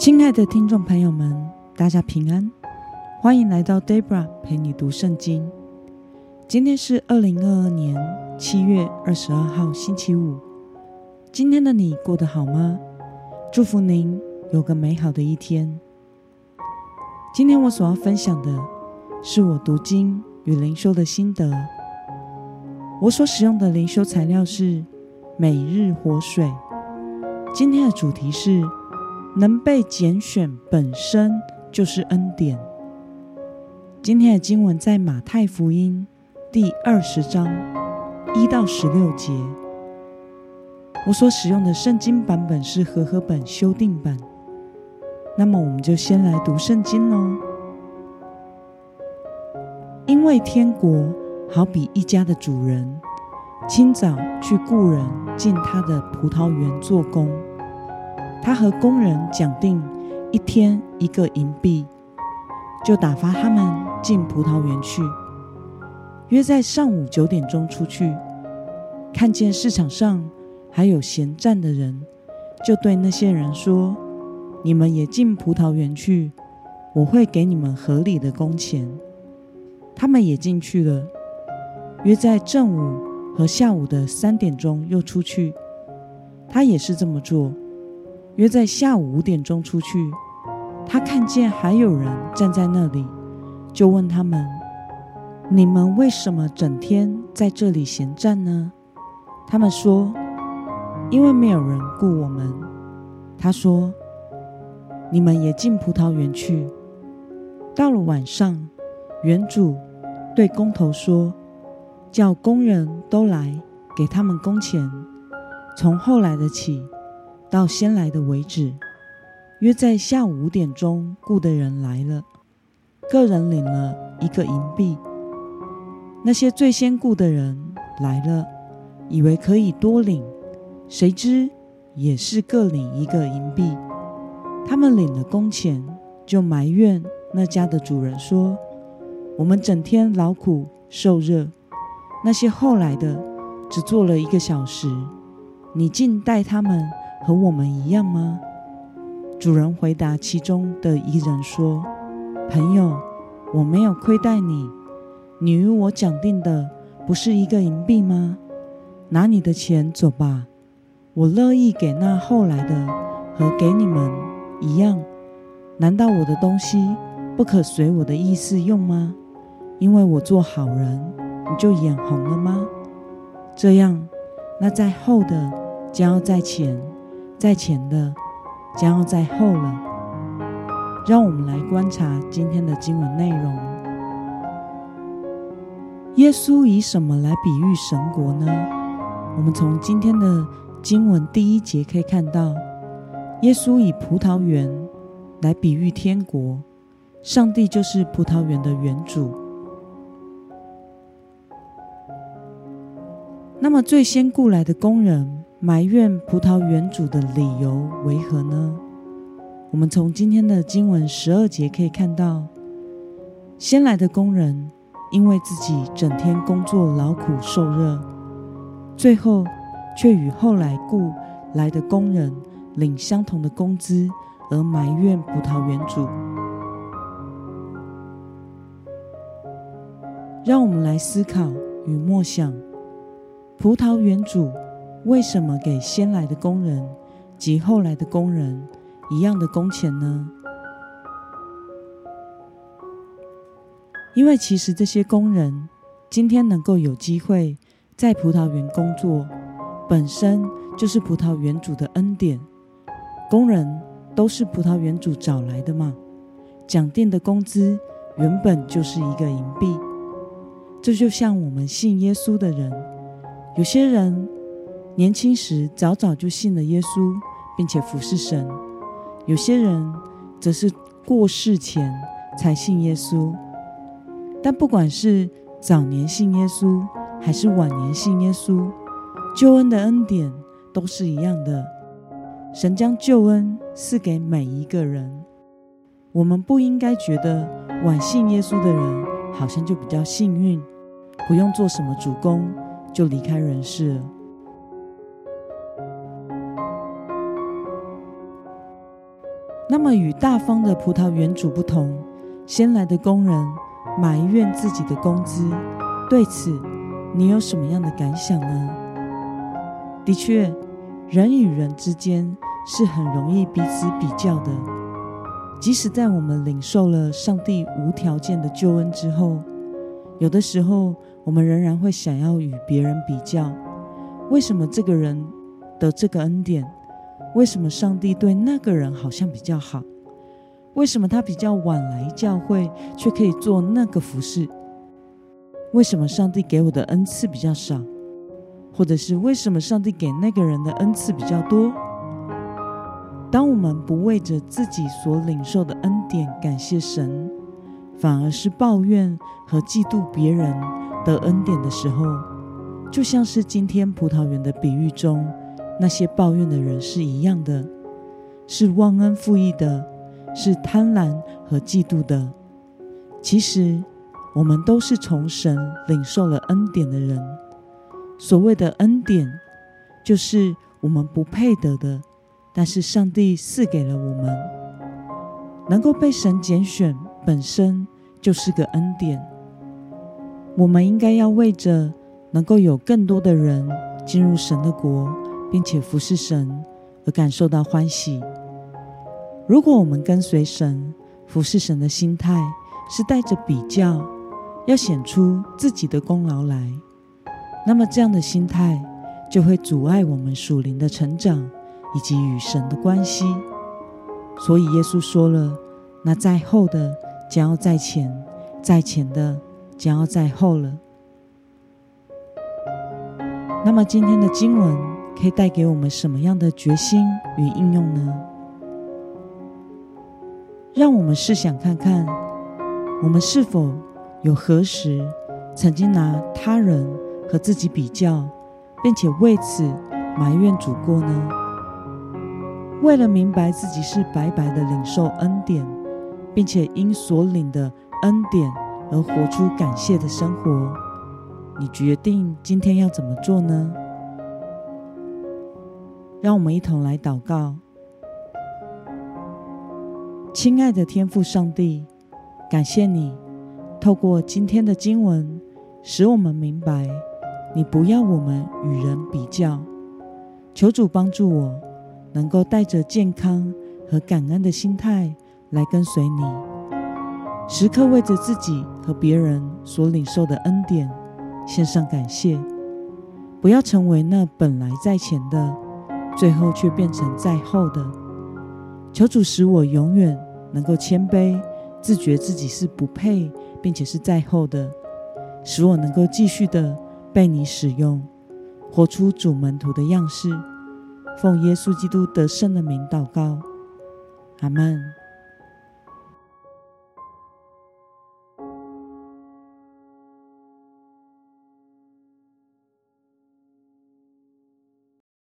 亲爱的听众朋友们，大家平安，欢迎来到 Debra 陪你读圣经。今天是二零二二年七月二十二号，星期五。今天的你过得好吗？祝福您有个美好的一天。今天我所要分享的是我读经与灵修的心得。我所使用的灵修材料是每日活水。今天的主题是。能被拣选本身就是恩典。今天的经文在马太福音第二十章一到十六节。我所使用的圣经版本是和合本修订版。那么，我们就先来读圣经喽。因为天国好比一家的主人，清早去雇人进他的葡萄园做工。他和工人讲定一天一个银币，就打发他们进葡萄园去。约在上午九点钟出去，看见市场上还有闲站的人，就对那些人说：“你们也进葡萄园去，我会给你们合理的工钱。”他们也进去了。约在正午和下午的三点钟又出去，他也是这么做。约在下午五点钟出去，他看见还有人站在那里，就问他们：“你们为什么整天在这里闲站呢？”他们说：“因为没有人雇我们。”他说：“你们也进葡萄园去。”到了晚上，园主对工头说：“叫工人都来，给他们工钱，从后来的起。”到先来的为止，约在下午五点钟，雇的人来了，个人领了一个银币。那些最先雇的人来了，以为可以多领，谁知也是各领一个银币。他们领了工钱，就埋怨那家的主人说：“我们整天劳苦受热，那些后来的只做了一个小时，你竟待他们。”和我们一样吗？主人回答其中的一人说：“朋友，我没有亏待你，你与我讲定的不是一个银币吗？拿你的钱走吧，我乐意给那后来的和给你们一样。难道我的东西不可随我的意思用吗？因为我做好人，你就眼红了吗？这样，那在后的将要在前。”在前的将要在后了。让我们来观察今天的经文内容。耶稣以什么来比喻神国呢？我们从今天的经文第一节可以看到，耶稣以葡萄园来比喻天国，上帝就是葡萄园的园主。那么最先雇来的工人。埋怨葡萄园主的理由为何呢？我们从今天的经文十二节可以看到，先来的工人因为自己整天工作劳苦受热，最后却与后来雇来的工人领相同的工资，而埋怨葡萄园主。让我们来思考与默想，葡萄园主。为什么给先来的工人及后来的工人一样的工钱呢？因为其实这些工人今天能够有机会在葡萄园工作，本身就是葡萄园主的恩典。工人都是葡萄园主找来的嘛，讲定的工资原本就是一个银币。这就像我们信耶稣的人，有些人。年轻时早早就信了耶稣，并且服侍神；有些人则是过世前才信耶稣。但不管是早年信耶稣，还是晚年信耶稣，救恩的恩典都是一样的。神将救恩赐给每一个人。我们不应该觉得晚信耶稣的人好像就比较幸运，不用做什么主公就离开人世了。那么与大方的葡萄园主不同，先来的工人埋怨自己的工资。对此，你有什么样的感想呢？的确，人与人之间是很容易彼此比较的。即使在我们领受了上帝无条件的救恩之后，有的时候我们仍然会想要与别人比较。为什么这个人得这个恩典？为什么上帝对那个人好像比较好？为什么他比较晚来教会，却可以做那个服饰？为什么上帝给我的恩赐比较少？或者是为什么上帝给那个人的恩赐比较多？当我们不为着自己所领受的恩典感谢神，反而是抱怨和嫉妒别人得恩典的时候，就像是今天葡萄园的比喻中那些抱怨的人是一样的，是忘恩负义的，是贪婪和嫉妒的。其实，我们都是从神领受了恩典的人。所谓的恩典，就是我们不配得的。但是上帝赐给了我们，能够被神拣选，本身就是个恩典。我们应该要为着能够有更多的人进入神的国，并且服侍神而感受到欢喜。如果我们跟随神、服侍神的心态是带着比较，要显出自己的功劳来，那么这样的心态就会阻碍我们属灵的成长。以及与神的关系，所以耶稣说了：“那在后的将要在前，在前的将要在后了。”那么今天的经文可以带给我们什么样的决心与应用呢？让我们试想看看，我们是否有何时曾经拿他人和自己比较，并且为此埋怨主过呢？为了明白自己是白白的领受恩典，并且因所领的恩典而活出感谢的生活，你决定今天要怎么做呢？让我们一同来祷告。亲爱的天父上帝，感谢你透过今天的经文，使我们明白你不要我们与人比较。求主帮助我。能够带着健康和感恩的心态来跟随你，时刻为着自己和别人所领受的恩典献上感谢，不要成为那本来在前的，最后却变成在后的。求主使我永远能够谦卑，自觉自己是不配，并且是在后的，使我能够继续的被你使用，活出主门徒的样式。奉耶稣基督得胜的名祷告，阿门。